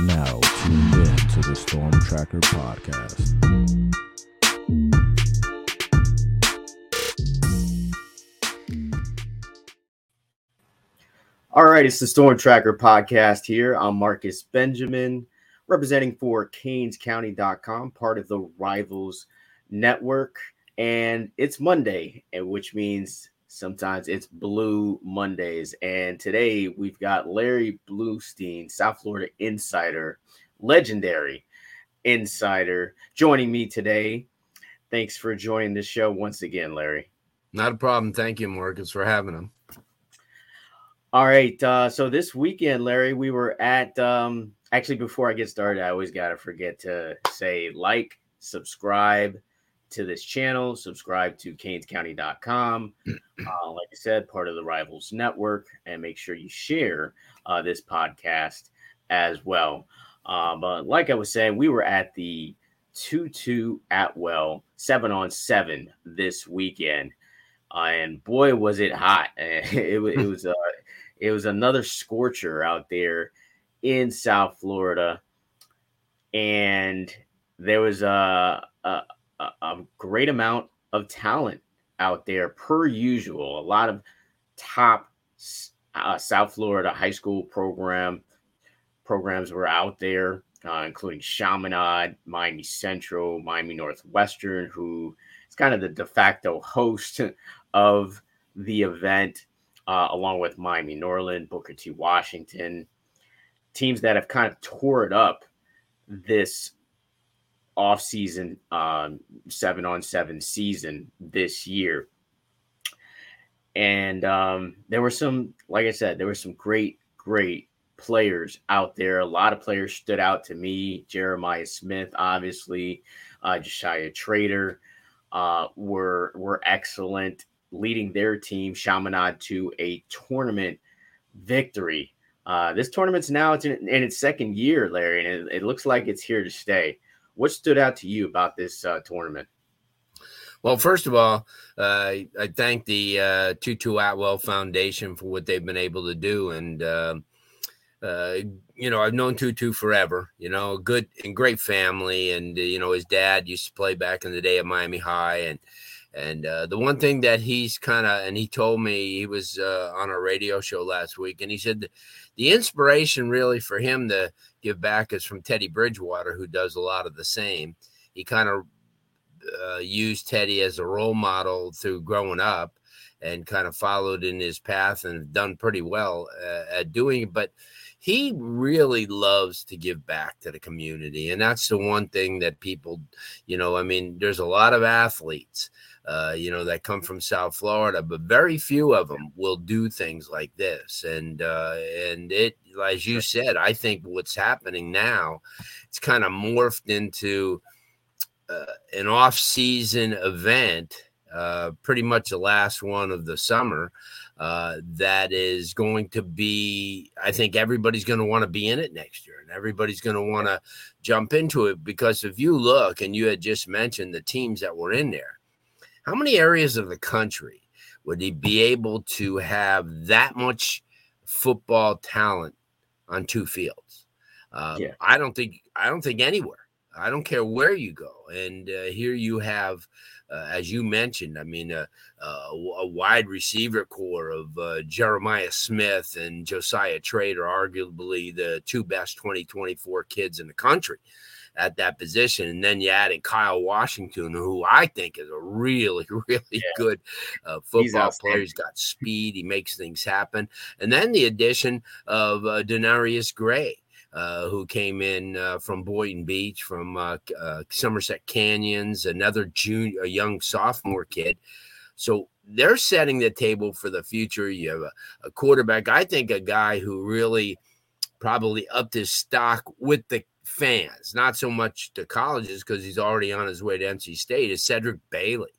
are now tuned in to the Storm Tracker podcast. All right, it's the Storm Tracker podcast here. I'm Marcus Benjamin, representing for CanesCounty.com, part of the Rivals Network. And it's Monday, which means sometimes it's Blu Mondays. And today we've got Larry Blustein, South Florida insider, legendary insider, joining me today. Thanks for joining the show once again, Larry. Not a problem. Thank you, Marcus, for having him. All right. Uh, so this weekend, Larry, we were at um, actually before I get started, I always gotta forget to say like, subscribe to this channel, subscribe to canescounty.com. Uh, like I said, part of the Rivals Network, and make sure you share uh, this podcast as well. Uh, but like I was saying, we were at the Tutu Atwell 7 on 7 this weekend. Uh, and boy, was it hot. it, it was uh, it was another scorcher out there in South Florida, and there was a, a, a great amount of talent out there per usual. A lot of top uh, South Florida high school program programs were out there, uh, including Chaminade, Miami Central, Miami Northwestern, who is kind of the de facto host of the event uh, along with Miami Norland, Booker T. Washington, teams that have kind of tore it up this offseason um, seven on seven season this year. And um, there were some, like I said, there were some great, great players out there. A lot of players stood out to me. Jeremiah Smith, obviously, uh, Joshisa Trader uh, were were excellent leading their team, Chaminade, to a tournament victory. Uh, this tournament's now it's in, in, its second year, Larry, and it, it, looks like it's here to stay. What stood out to you about this uh, tournament? Well, first of all, uh, I thank the uh, Tutu Atwell Foundation for what they've been able to do, and um, uh, you know I've known Tutu forever. You know, good and great family, and uh, you know his dad used to play back in the day at Miami High, and and uh, the one thing that he's kind of, and he told me he was uh, on a radio show last week, and he said the inspiration really for him to give back is from Teddy Bridgewater, who does a lot of the same. He kind of uh, used Teddy as a role model through growing up and kind of followed in his path and done pretty well uh, at doing it. But he really loves to give back to the community. And that's the one thing that people, you know, I mean, there's a lot of athletes uh, you know, that come from South Florida, but very few of them will do things like this. And uh, and it, as you said, I think what's happening now, it's kind of morphed into uh, an off-season event, uh, pretty much the last one of the summer. Uh, that is going to be, I think everybody's going to want to be in it next year and everybody's going to want to jump into it because if you look and you had just mentioned the teams that were in there, how many areas of the country would he be able to have that much football talent on two fields? Uh, yeah. I don't think I don't think anywhere. I don't care where you go. And uh, here you have, uh, as you mentioned, I mean, uh, uh, a wide receiver core of uh, Jeremiah Smith and Joshisa Trader, arguably the two best 2024 kids in the country at that position. And then you added Kyle Washington, who I think is a really, really yeah. good uh, football player. He's got speed, he makes things happen. And then the addition of uh, Denarius Gray. Uh, who came in uh, from Boynton Beach, from uh, uh, Somerset Canyons, another junior, a young sophomore kid. So they're setting the table for the future. You have a, a quarterback, I think, a guy who really probably upped his stock with the fans, not so much to colleges because he's already on his way to NC State, is Cedric Bailey.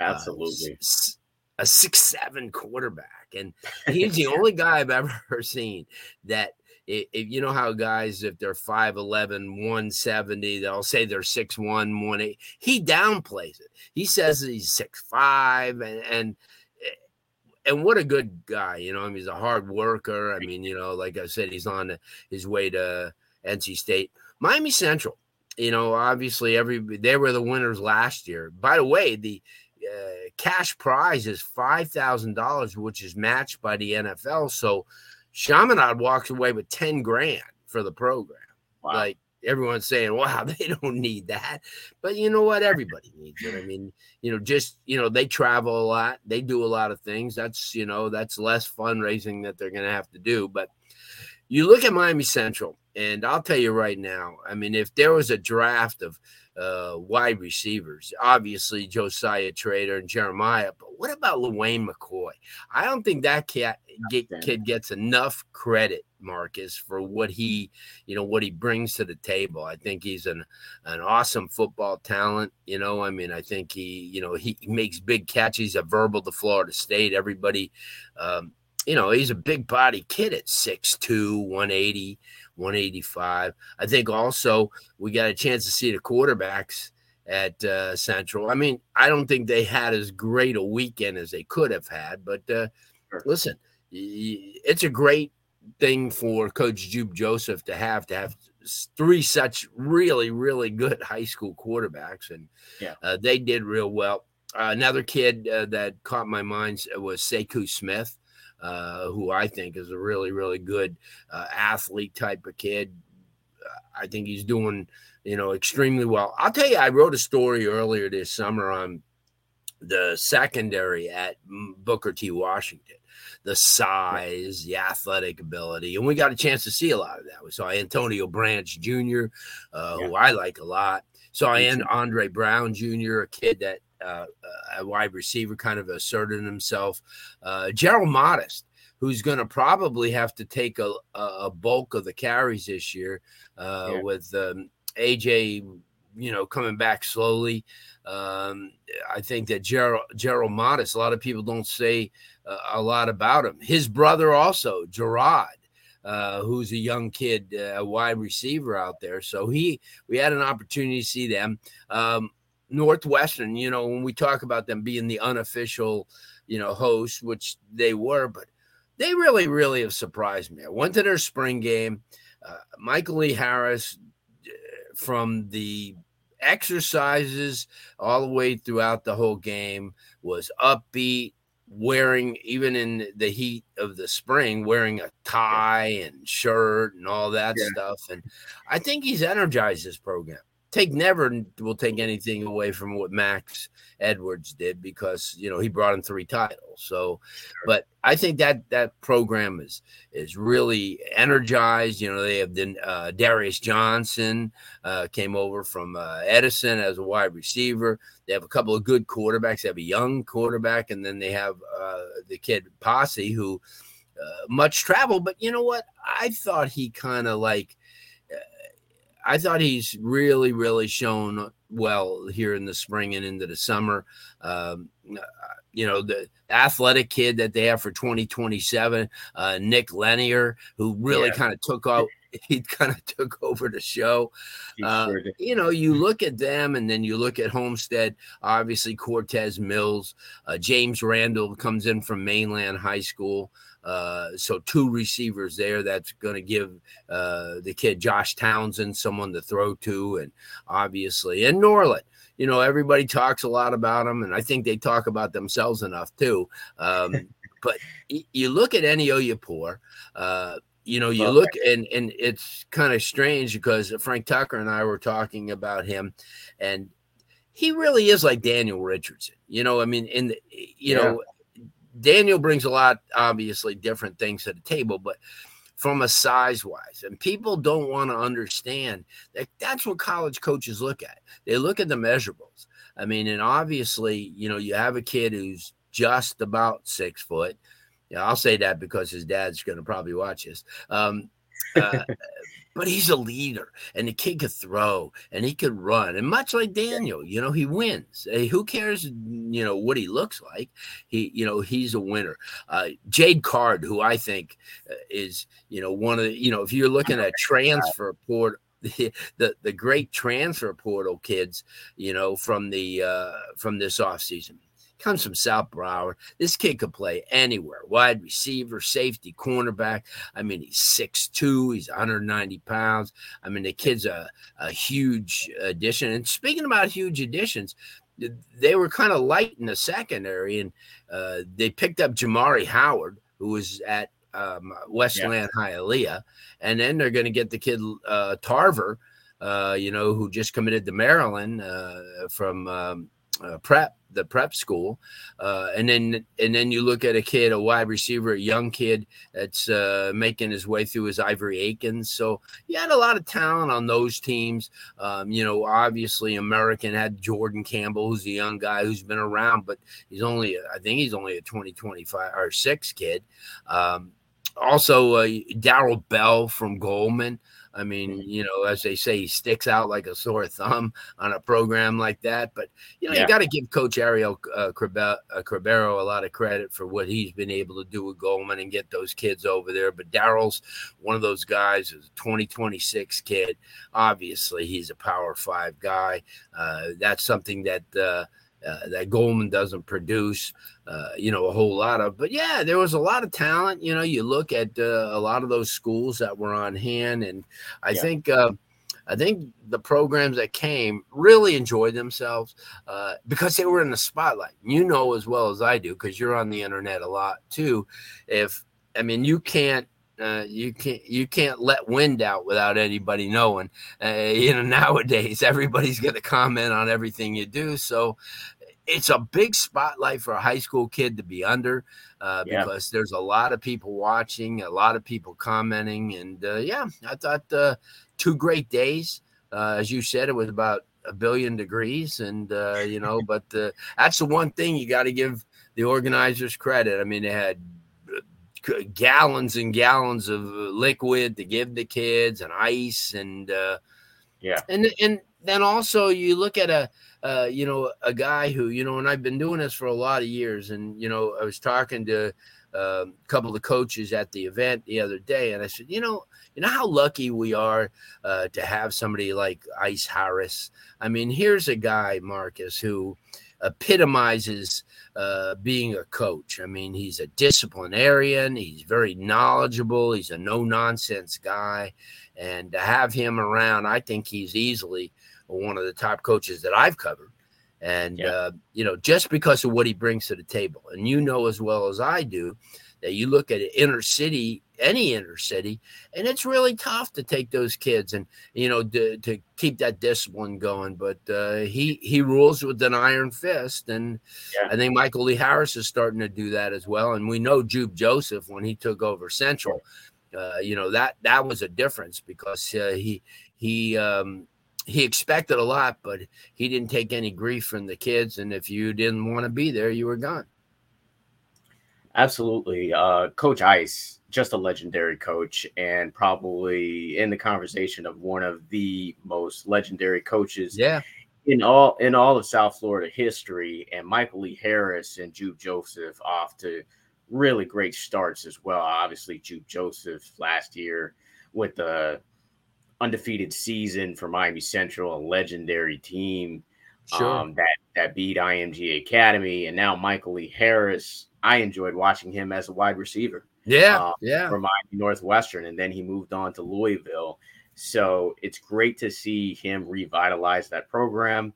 Uh, Absolutely. Uh, a six seven quarterback. And he's the only guy I've ever seen that if, you know how guys, if they're 5'11, 170, they'll say they're 6'1, 1 He downplays it. He says he's 6'5 and, and and what a good guy, you know. I mean, he's a hard worker. I mean, you know, like I said, he's on his way to NC State. Miami Central, you know, obviously every they were the winners last year. By the way, the uh, cash prize is five thousand dollars, which is matched by the NFL. So Chaminade walks away with ten grand for the program. Wow. Like everyone's saying, wow, they don't need that. But you know what? Everybody needs it. I mean, you know, just, you know, they travel a lot, they do a lot of things. That's, you know, that's less fundraising that they're going to have to do. But you look at Miami Central, and I'll tell you right now, I mean, if there was a draft of uh, wide receivers, obviously Joshisa Trader and Jeremiah, but what about Lawayne McCoy? I don't think that cat, get, kid gets enough credit Marcus for what he, you know, what he brings to the table. I think he's an an awesome football talent. You know, I mean, I think he, you know, he makes big catches. He's a verbal to Florida State. Everybody, um, you know, he's a big body kid at 6'2, 180, 185. I think also we got a chance to see the quarterbacks at uh, Central. I mean, I don't think they had as great a weekend as they could have had, but uh, sure. listen, it's a great thing for Coach Jube Joseph to have to have three such really really good high school quarterbacks, and yeah, uh, they did real well. Uh, another kid uh, that caught my mind was Sekou Smith, uh, who I think is a really really good uh, athlete type of kid. I think he's doing you know extremely well. I'll tell you, I wrote a story earlier this summer on the secondary at Booker T. Washington the size, the athletic ability, and we got a chance to see a lot of that. We saw Antonio Branch Jr., uh, yeah. who I like a lot. Saw and Andre Brown Jr., a kid that uh, a wide receiver kind of asserted himself. Uh, Gerald Modest, who's going to probably have to take a, a, bulk of the carries this year uh, yeah. with um, AJ, you know, coming back slowly. Um, I think that Gerald, Gerald Modest, a lot of people don't say uh, a lot about him. His brother also, Gerard, uh, who's a young kid, uh, a wide receiver out there. So he, we had an opportunity to see them. Um, Northwestern, you know, when we talk about them being the unofficial, you know, host, which they were, but they really, really have surprised me. I went to their spring game. Uh, Michael Lee Harris uh, from the exercises all the way throughout the whole game was upbeat wearing even in the heat of the spring wearing a tie and shirt and all that yeah. stuff and i think he's energized this program take never will take anything away from what Max Edwards did because you know he brought in three titles. So, but I think that that program is is really energized. You know, they have the uh, Darius Johnson uh, came over from uh, Edison as a wide receiver. They have a couple of good quarterbacks. They have a young quarterback, and then they have uh, the kid Posse who. Uh, much travel, but you know what? I thought he kind of like I thought he's really, really shown well here in the spring and into the summer. Um, uh, you know, the athletic kid that they have for 2027, uh, Nick Lanier, who really yeah. kind of took out. He kind of took over the show. Uh, sure you know, you look at them and then you look at Homestead, obviously Cortez Mills, uh, James Randall comes in from Mainland High School. Uh, so two receivers there that's going to give uh, the kid Josh Townsend someone to throw to, and obviously and Norland. You know, everybody talks a lot about them, and I think they talk about themselves enough too. Um, but you look at Eni Oyapor, uh, you know, you look and and it's kind of strange because Frank Tucker and I were talking about him, and he really is like Daniel Richardson. You know, I mean, in the, you yeah. know, Daniel brings a lot, obviously, different things to the table, but from a size wise, and people don't want to understand that that's what college coaches look at. They look at the measurables. I mean, and obviously, you know, you have a kid who's just about six foot. Yeah, I'll say that because his dad's going to probably watch this. Um, uh, but he's a leader and the kid could throw and he could run. And much like Daniel, you know, he wins. Hey, who cares, you know, what he looks like? He, you know, he's a winner. Uh, Jade Card, who I think uh, is, you know, one of the, you know, if you're looking at transfer port, the, the, the great transfer portal kids, you know, from the uh, from this offseason. Comes from South Broward. This kid could play anywhere. Wide receiver, safety, cornerback. I mean, he's 6'2", he's 190 pounds. I mean, the kid's a, a huge addition. And speaking about huge additions, they were kind of light in the secondary, and uh, they picked up Jamari Howard, who was at um, Westland yeah. Hialeah, and then they're going to get the kid uh, Tarver, uh, you know, who just committed to Maryland uh, from um, uh, prep the prep school, uh, and then and then you look at a kid, a wide receiver, a young kid that's uh, making his way through his Ivory Akins. So you had a lot of talent on those teams. Um, you know, obviously American had Jordan Campbell, who's a young guy who's been around, but he's only I think he's only a 20, 25 or six kid. Um, also, uh, Daryl Bell from Goleman. I mean, mm-hmm. you know, as they say, he sticks out like a sore thumb on a program like that. But you know, yeah. you got to give Coach Ariel uh, Cribero uh, a lot of credit for what he's been able to do with Goleman and get those kids over there. But Daryl's one of those guys, is a 2026 kid. Obviously, he's a Power Five guy. Uh, that's something that. Uh, uh, that Goleman doesn't produce, uh, you know, a whole lot of. But yeah, there was a lot of talent. You know, you look at uh, a lot of those schools that were on hand, and I yeah. think. Uh, I think the programs that came really enjoyed themselves uh, because they were in the spotlight. You know as well as I do because you're on the internet a lot too. If I mean, you can't uh, you can't you can't let wind out without anybody knowing. Uh, you know nowadays everybody's going to comment on everything you do, so it's a big spotlight for a high school kid to be under uh, yeah. because there's a lot of people watching, a lot of people commenting, and uh, yeah, I thought uh, two great days. Uh, as you said, it was about a billion degrees, and you know, but that's the one thing you got to give the organizers credit. I mean, they had gallons and gallons of liquid to give the kids and ice and uh, yeah. and and then also you look at a uh, you know a guy who you know and I've been doing this for a lot of years and you know I was talking to uh, a couple of coaches at the event the other day and I said you know you know how lucky we are uh, to have somebody like Ice Harris. I mean here's a guy Marcus who epitomizes uh, being a coach. I mean, he's a disciplinarian, he's very knowledgeable, he's a no nonsense guy. And to have him around, I think he's easily one of the top coaches that I've covered. And, yeah. uh, you know, just because of what he brings to the table. And you know as well as I do that you look at inner city any inner city, and it's really tough to take those kids and you know to, to keep that discipline going. But uh, he he rules with an iron fist, and yeah. I think Michael Lee Harris is starting to do that as well. And we know Jube Joseph when he took over Central, uh, you know that that was a difference because uh, he he. Um, he expected a lot, but he didn't take any grief from the kids. And if you didn't want to be there, you were gone. Absolutely. Uh, coach Ice just a legendary coach and probably in the conversation of one of the most legendary coaches yeah in all in all of South Florida history and Michael Lee Harris and Jube Joseph off to really great starts as well obviously Jube Joseph last year with the undefeated season for Miami Central a legendary team sure. um, that that beat IMG Academy and now Michael Lee Harris I enjoyed watching him as a wide receiver yeah, um, yeah. For Miami Northwestern, and then he moved on to Louisville. So it's great to see him revitalize that program.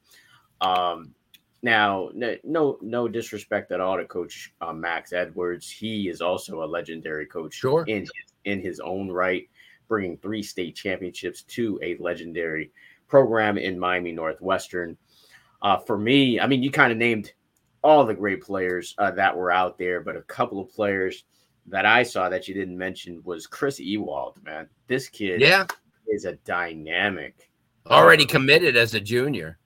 Um, now, no, no disrespect at all to Coach uh, Max Edwards. He is also a legendary coach sure. in his, in his own right, bringing three state championships to a legendary program in Miami Northwestern. Uh, for me, I mean, you kind of named all the great players uh, that were out there, but a couple of players that I saw that you didn't mention was Chris Ewald, man. This kid yeah. is a dynamic. Already um, committed as a junior.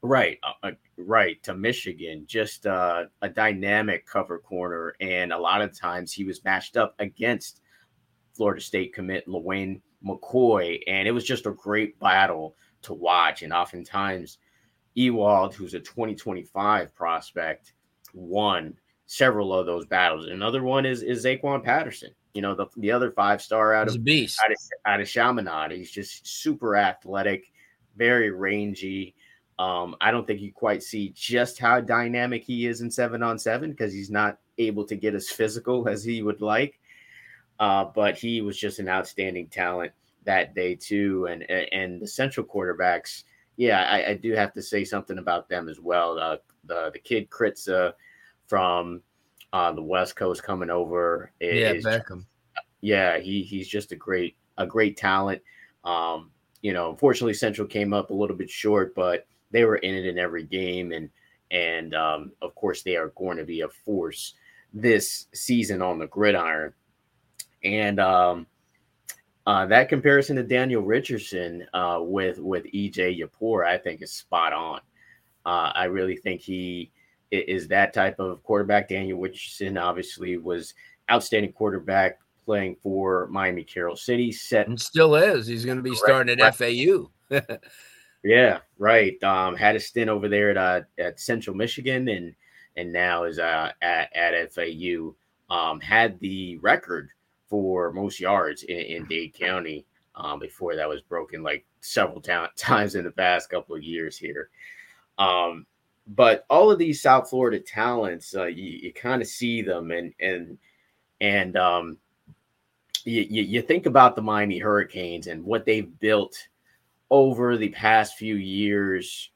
Right, uh, uh, right to Michigan. Just uh, a dynamic cover corner, and a lot of times he was matched up against Florida State commit Lawayne McCoy, and it was just a great battle to watch. And oftentimes, Ewald, who's a 2025 prospect, won several of those battles. Another one is is Zaquan Patterson. You know, the, the other five star out of beast out of, out of Chaminade. He's just super athletic, very rangy. Um, I don't think you quite see just how dynamic he is in seven on seven because he's not able to get as physical as he would like. Uh, but he was just an outstanding talent that day too, and and the Central quarterbacks. Yeah, I, I do have to say something about them as well. Uh, the the kid Kritza from uh, the West Coast coming over. Is, yeah, Beckham. Yeah, he he's just a great a great talent. Um, you know, unfortunately, Central came up a little bit short, but they were in it in every game, and and um, of course they are going to be a force this season on the gridiron. And um, uh, that comparison to Daniel Richardson uh, with with EJ Yapor, I think, is spot on. Uh, I really think he is that type of quarterback. Daniel Richardson obviously was outstanding quarterback playing for Miami Carol City. Set and still is. He's going to be starting at FAU. yeah, right. Um, had a stint over there at uh, at Central Michigan, and and now is uh, at at FAU. Um, had the record for most yards in, in Dade County. Um, before that was broken like several ta- times in the past couple of years here. Um, but all of these South Florida talents, uh, you, you kind of see them, and and and um, you, you, think about the Miami Hurricanes and what they've built over the past few years,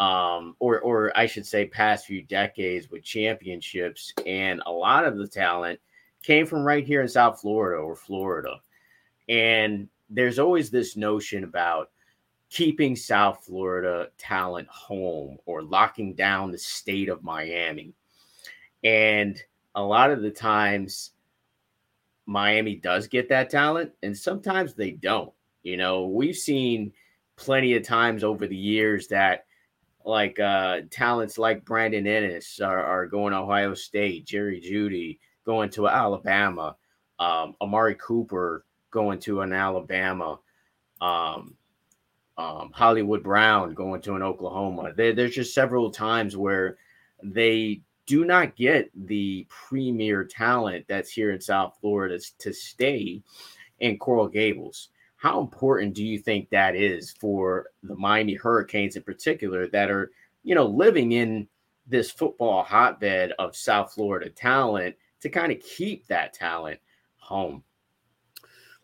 um, or or I should say, past few decades with championships, and a lot of the talent came from right here in South Florida or Florida, and there's always this notion about keeping South Florida talent home or locking down the state of Miami. And a lot of the times, Miami does get that talent, and sometimes they don't. You know, we've seen plenty of times over the years that like uh talents like Brandon Inniss are, are going to Ohio State, Jerry Jeudy going to Alabama, um, Amari Cooper going to an Alabama. Um, um, Hollywood Brown going to an Oklahoma. There, there's just several times where they do not get the premier talent that's here in South Florida to stay in Coral Gables. How important do you think that is for the Miami Hurricanes in particular that are, you know, living in this football hotbed of South Florida talent to kind of keep that talent home?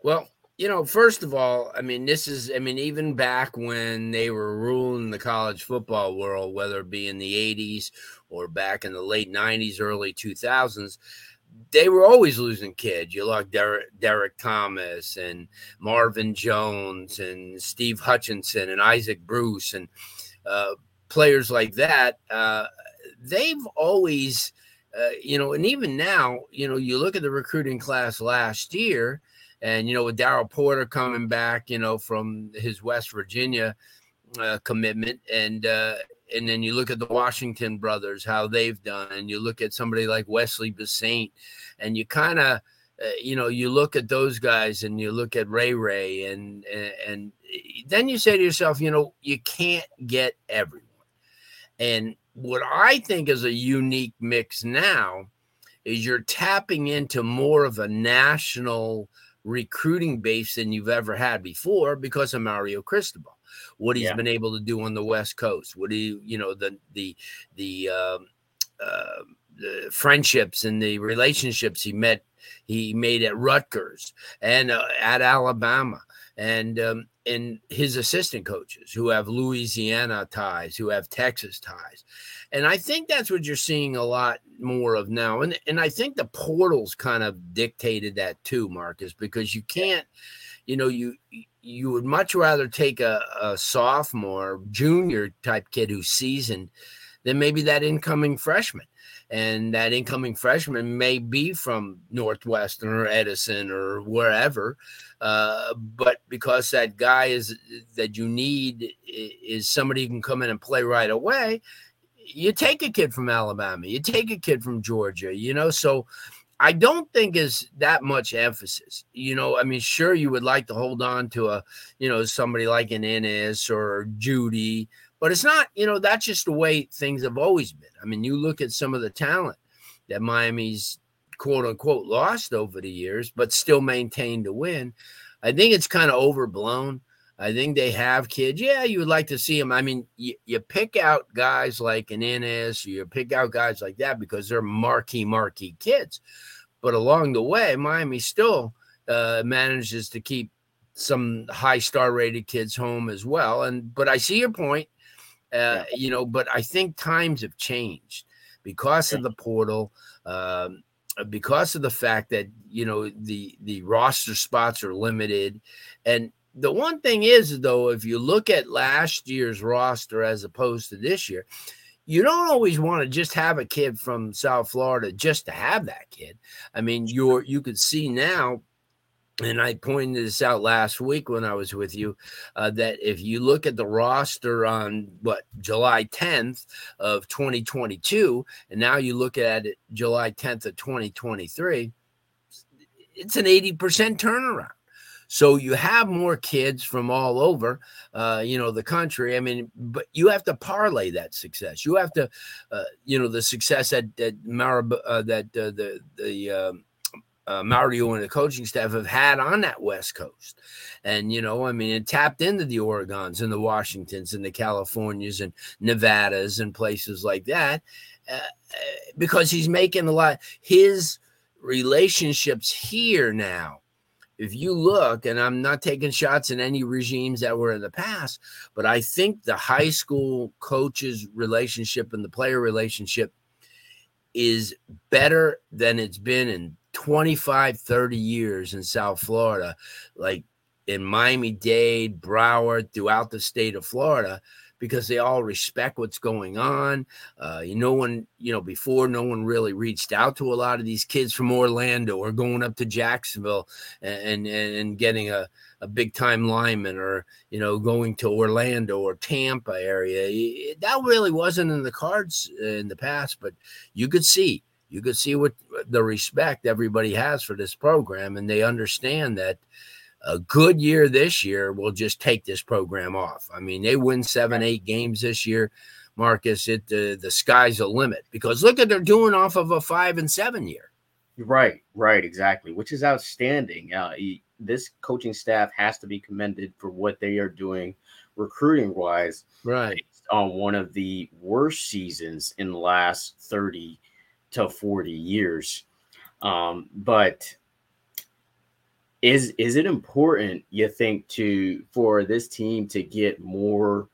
Well, you know, first of all, I mean, this is, I mean, even back when they were ruling the college football world, whether it be in the 80s or back in the late 90s, early 2000s, they were always losing kids. You look Derek, Derrick Thomas and Marvin Jones and Steve Hutchinson and Isaac Bruce and uh, players like that. Uh, they've always, uh, you know, and even now, you know, you look at the recruiting class last year and, you know, with Daryl Porter coming back, you know, from his West Virginia uh, commitment, and uh, and then you look at the Washington brothers, how they've done, and you look at somebody like Wesley Bissainthe, and you kind of, uh, you know, you look at those guys, and you look at Ray Ray, and, and and then you say to yourself, you know, you can't get everyone, and what I think is a unique mix now is you're tapping into more of a national recruiting base than you've ever had before because of Mario Cristobal. What he's yeah. been able to do on the West Coast, what he, you know, the the the, um, uh, the friendships and the relationships he met, he made at Rutgers and uh, at Alabama, and um, and his assistant coaches who have Louisiana ties, who have Texas ties, and I think that's what you're seeing a lot more of now. And and I think the portals kind of dictated that too, Marcus, because you can't, you know, you you would much rather take a, a sophomore, junior type kid who's seasoned than maybe that incoming freshman. And that incoming freshman may be from Northwestern or Edison or wherever. Uh, but because that guy is that you need is somebody who can come in and play right away, you take a kid from Alabama, you take a kid from Georgia, you know, so I don't think is that much emphasis. You know, I mean, sure, you would like to hold on to a, you know, somebody like an Inniss or Jeudy, but it's not, you know, that's just the way things have always been. I mean, you look at some of the talent that Miami's quote unquote lost over the years, but still maintained to win. I think it's kind of overblown. I think they have kids. Yeah, you would like to see them. I mean, you, you pick out guys like an Inniss, you pick out guys like that because they're marquee, marquee kids. But along the way, Miami still uh, manages to keep some high star rated kids home as well. And but I see your point. Uh, you know, but I think times have changed because of the portal, um, because of the fact that you know the the roster spots are limited, and the one thing is though, if you look at last year's roster as opposed to this year, you don't always want to just have a kid from South Florida just to have that kid. I mean, you're you could see now and I pointed this out last week when I was with you uh, that if you look at the roster on what July 10th of 2022, and now you look at it July 10th of 2023, it's an 80% turnaround. So you have more kids from all over, uh, you know, the country. I mean, but you have to parlay that success. You have to, uh, you know, the success that that Marab- uh, that uh, the the um, uh, Mario and the coaching staff have had on that West Coast. And, you know, I mean, it tapped into the Oregons and the Washingtons and the Californias and Nevadas and places like that uh, uh because he's making a lot. His relationships here now if you look, and I'm not taking shots at any regimes that were in the past, but I think the high school coaches relationship and the player relationship is better than it's been in 25, 30 years in South Florida, like in Miami Dade, Broward, throughout the state of Florida because they all respect what's going on. Uh, you know, one, you know, before no one really reached out to a lot of these kids from Orlando or going up to Jacksonville and and, and getting a, a big time lineman or you know going to Orlando or Tampa area. That really wasn't in the cards in the past, but you could see you could see what the respect everybody has for this program, and they understand that a good year this year will just take this program off. I mean, they win seven, eight games this year, Marcus. It the the sky's the limit because look at they're doing off of a five and seven year. Right, right, exactly, which is outstanding. Uh, this coaching staff has to be commended for what they are doing recruiting wise. Right on one of the worst seasons in the last 30 to 40 years. Um, but is is it important you think to for this team to get more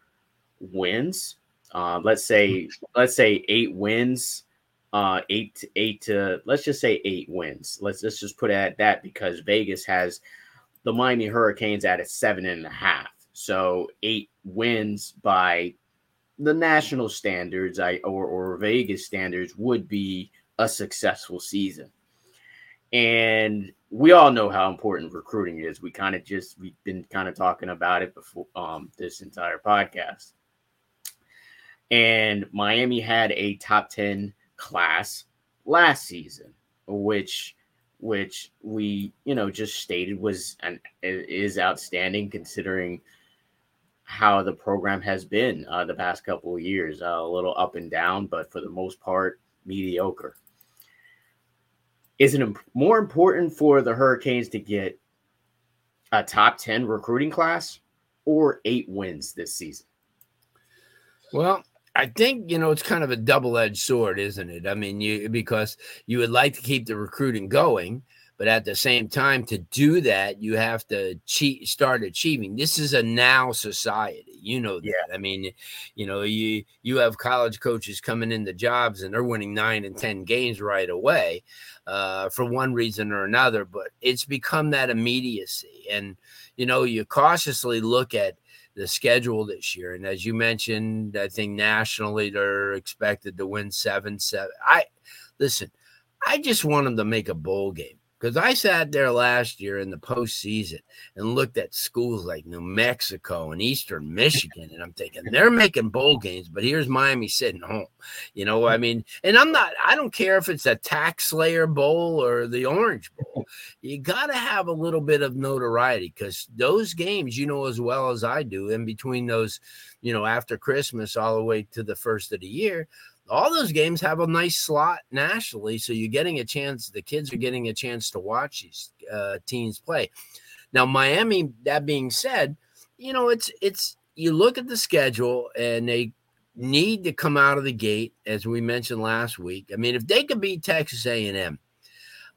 wins? Uh, let's say let's say eight wins uh eight to eight to let's just say eight wins. Let's let's just put it at that because vegas has the miami hurricanes at a seven and a half. So eight wins by the national standards i or, or vegas standards would be a successful season and we all know how important recruiting is. We kind of just we've been kind of talking about it before um, this entire podcast. And Miami had a top 10 class last season, which which we, you know, just stated was and is outstanding considering how the program has been uh, the past couple of years. Uh, a little up and down, but for the most part, mediocre is it more important for the Hurricanes to get a top 10 recruiting class or eight wins this season? Well, I think you know it's kind of a double-edged sword, isn't it? I mean, you because you would like to keep the recruiting going, but at the same time, to do that, you have to cheat, start achieving. This is a now society, you know that. Yeah. I mean, you know, you you have college coaches coming into jobs and they're winning nine and ten games right away, uh, for one reason or another. But it's become that immediacy, and you know, you cautiously look at the schedule this year. And as you mentioned, I think nationally they're expected to win seven, seven. I listen, I just want them to make a bowl game. Because I sat there last year in the postseason and looked at schools like New Mexico and Eastern Michigan, and I'm thinking they're making bowl games, but here's Miami sitting home. You know, I mean, and I'm not, I don't care if it's a TaxSlayer Bowl or the Orange Bowl. You got to have a little bit of notoriety because those games, you know, as well as I do, in between those, you know, after Christmas all the way to the first of the year, all those games have a nice slot nationally. So you're getting a chance, the kids are getting a chance to watch these uh, teams play. Now, Miami, that being said, you know, it's it's you look at the schedule and they need to come out of the gate, as we mentioned last week. I mean, if they could beat Texas A&M,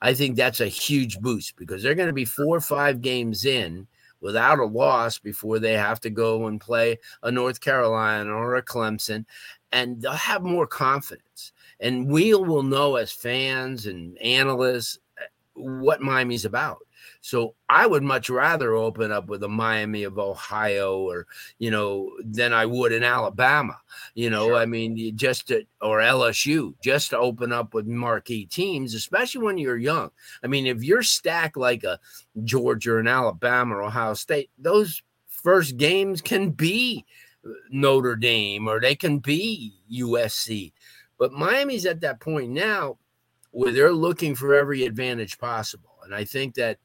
I think that's a huge boost because they're going to be four or five games in without a loss before they have to go and play a North Carolina or a Clemson, and they'll have more confidence. And we will know as fans and analysts eh, what Miami's about. So I would much rather open up with a Miami of Ohio or, you know, than I would in Alabama. You know, sure. I mean, just to, or LSU, just to open up with marquee teams, especially when you're young. I mean, if you're stacked like a Georgia and Alabama or Ohio State, those first games can be uh, Notre Dame or they can be USC. But Miami's at that point now where they're looking for every advantage possible. And I think that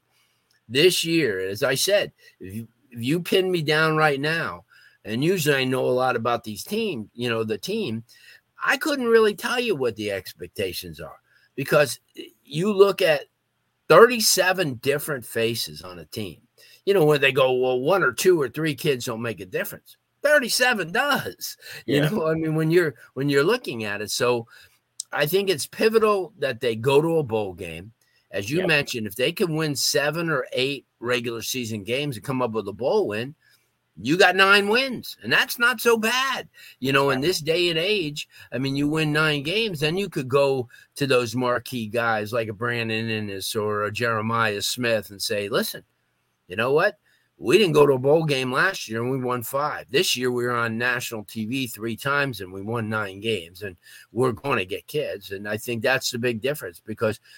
this year, as I said, if you, if you pin me down right now, and usually I know a lot about these teams, you know, the team, I couldn't really tell you what the expectations are because you look at 37 different faces on a team. You know, when they go, well, one or two or three kids don't make a difference. 37 does. You yeah. know, I mean, when you're when you're looking at it. So I think it's pivotal that they go to a bowl game as you mentioned, if they can win seven or eight regular season games and come up with a bowl win, you got nine wins, and that's not so bad. You know, in this day and age, I mean, you win nine games, then you could go to those marquee guys like a Brandon Inniss or a Jeremiah Smith and say, listen, you know what? We didn't go to a bowl game last year and we won five. This year we were on national TV three times and we won nine games, and we're going to get kids. And I think that's the big difference because –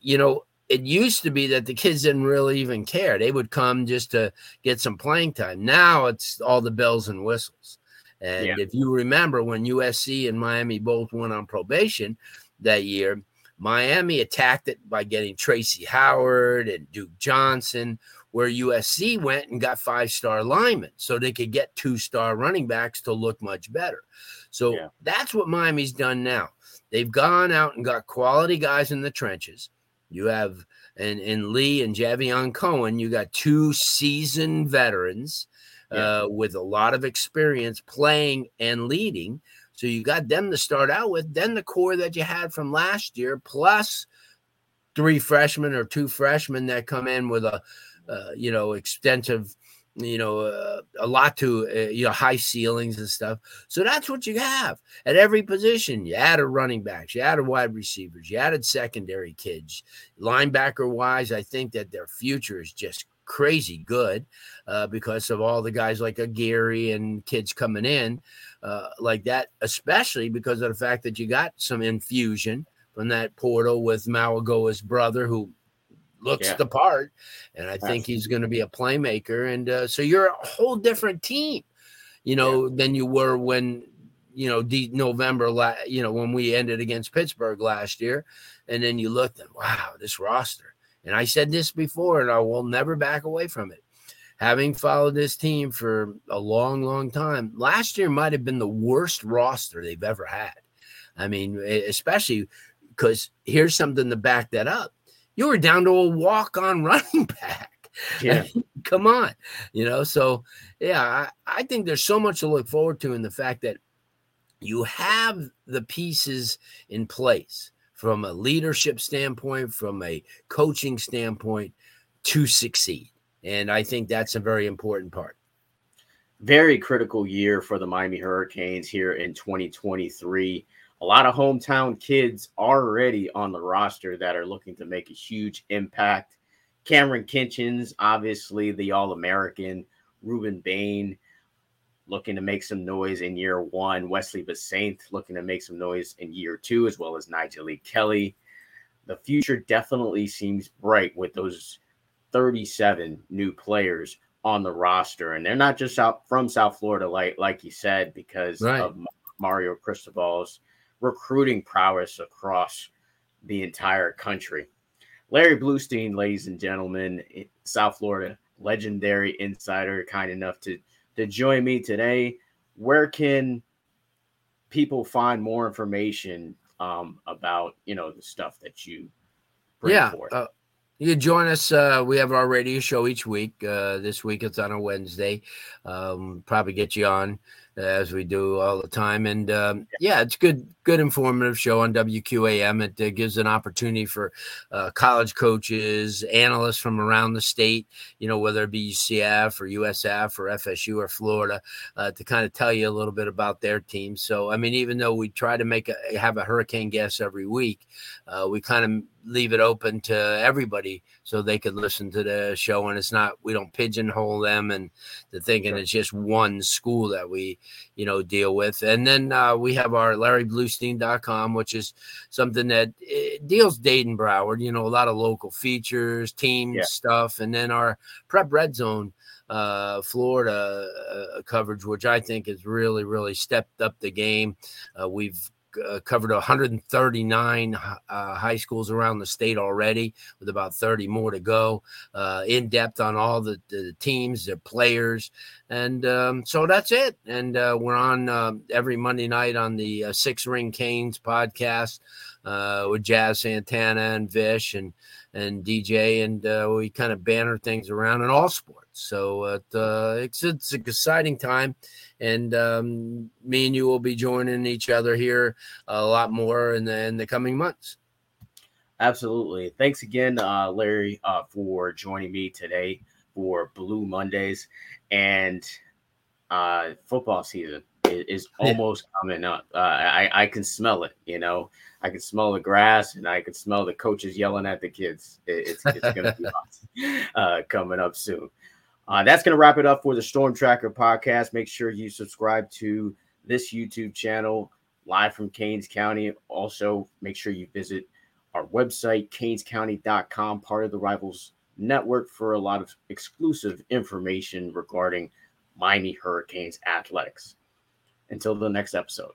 you know, it used to be that the kids didn't really even care. They would come just to get some playing time. Now it's all the bells and whistles. And yeah. if you remember when USC and Miami both went on probation that year, Miami attacked it by getting Tracy Howard and Duke Johnson, where USC went and got five star linemen so they could get two star running backs to look much better. So yeah. that's what Miami's done now. They've gone out and got quality guys in the trenches you have and in Lee and Javion Cohen, you got two seasoned veterans yeah. uh, with a lot of experience playing and leading. So you got them to start out with. Then the core that you had from last year, plus three freshmen or two freshmen that come in with a uh, you know extensive you know, uh, a lot to, uh, you know, high ceilings and stuff. So that's what you have at every position. You added running backs, you added wide receivers, you added secondary kids. Linebacker wise, I think that their future is just crazy good uh, because of all the guys like a Gary and kids coming in uh, like that, especially because of the fact that you got some infusion from that portal with Mauigoa's brother who looks yeah. the part, and I think he's going to be a playmaker. And uh, so you're a whole different team, you know, yeah. than you were when you know de- November. La- you know when we ended against Pittsburgh last year, and then you looked and wow, this roster. And I said this before, and I will never back away from it. Having followed this team for a long, long time, last year might have been the worst roster they've ever had. I mean, especially because here's something to back that up you were down to a walk on running back. Yeah. Come on. You know, so yeah, I, I think there's so much to look forward to in the fact that you have the pieces in place from a leadership standpoint, from a coaching standpoint to succeed. And I think that's a very important part. Very critical year for the Miami Hurricanes here in 2023 a lot of hometown kids already on the roster that are looking to make a huge impact. Kamren Kinchens, obviously the All American, Rueben Bain looking to make some noise in year one, Wesley Bissainthe looking to make some noise in year two, as well as Nyjalik Kelly. The future definitely seems bright with those 37 new players on the roster. And they're not just out from South Florida, like like you said, because right. of Mario Cristobal's recruiting prowess across the entire country. Larry Blustein, ladies and gentlemen, South Florida legendary insider, kind enough to to join me today. Where can people find more information um, about you know the stuff that you yeah uh, You join us. Uh, we have our radio show each week. Uh, this week it's on a Wednesday. Um, probably get you on as we do all the time. And um, yeah, it's good, good informative show on WQAM. It uh, gives an opportunity for uh, college coaches, analysts from around the state, you know, whether it be UCF or USF or FSU or Florida, uh, to kind of tell you a little bit about their team. So, I mean, even though we try to make a have a hurricane guest every week, uh, we kind of leave it open to everybody so they could listen to the show and it's not we don't pigeonhole them and the thinking sure. it's just one school that we you know deal with and then uh, we have our larryblustein.com which is something that deals dayton broward you know a lot of local features team yeah. stuff and then our Prep Redzone uh, Florida uh, coverage, which I think has really, really stepped up the game. Uh, we've uh, covered 139 uh, high schools around the state already, with about 30 more to go. Uh, in depth on all the, the teams, their players, and um, so that's it. And uh, we're on um, every Monday night on the uh, Six Ring Canes podcast with Jazz Santana and Vish and and DJ, and we kind of banner things around in all sports. So it's it's an exciting time and um, me and you will be joining each other here a lot more in the, in the coming months. Absolutely. Thanks again, uh, Larry, uh, for joining me today for Blu Mondays. And uh, football season is, almost coming up. Uh, I, I can smell it, you know. I can smell the grass and I can smell the coaches yelling at the kids. It, it's, it's going to be uh, coming up soon. Uh, that's going to wrap it up for the Storm Tracker podcast. Make sure you subscribe to this YouTube channel live from Canes County. Also, make sure you visit our website, canescounty.com, part of the Rivals Network, for a lot of exclusive information regarding Miami Hurricanes athletics. Until the next episode.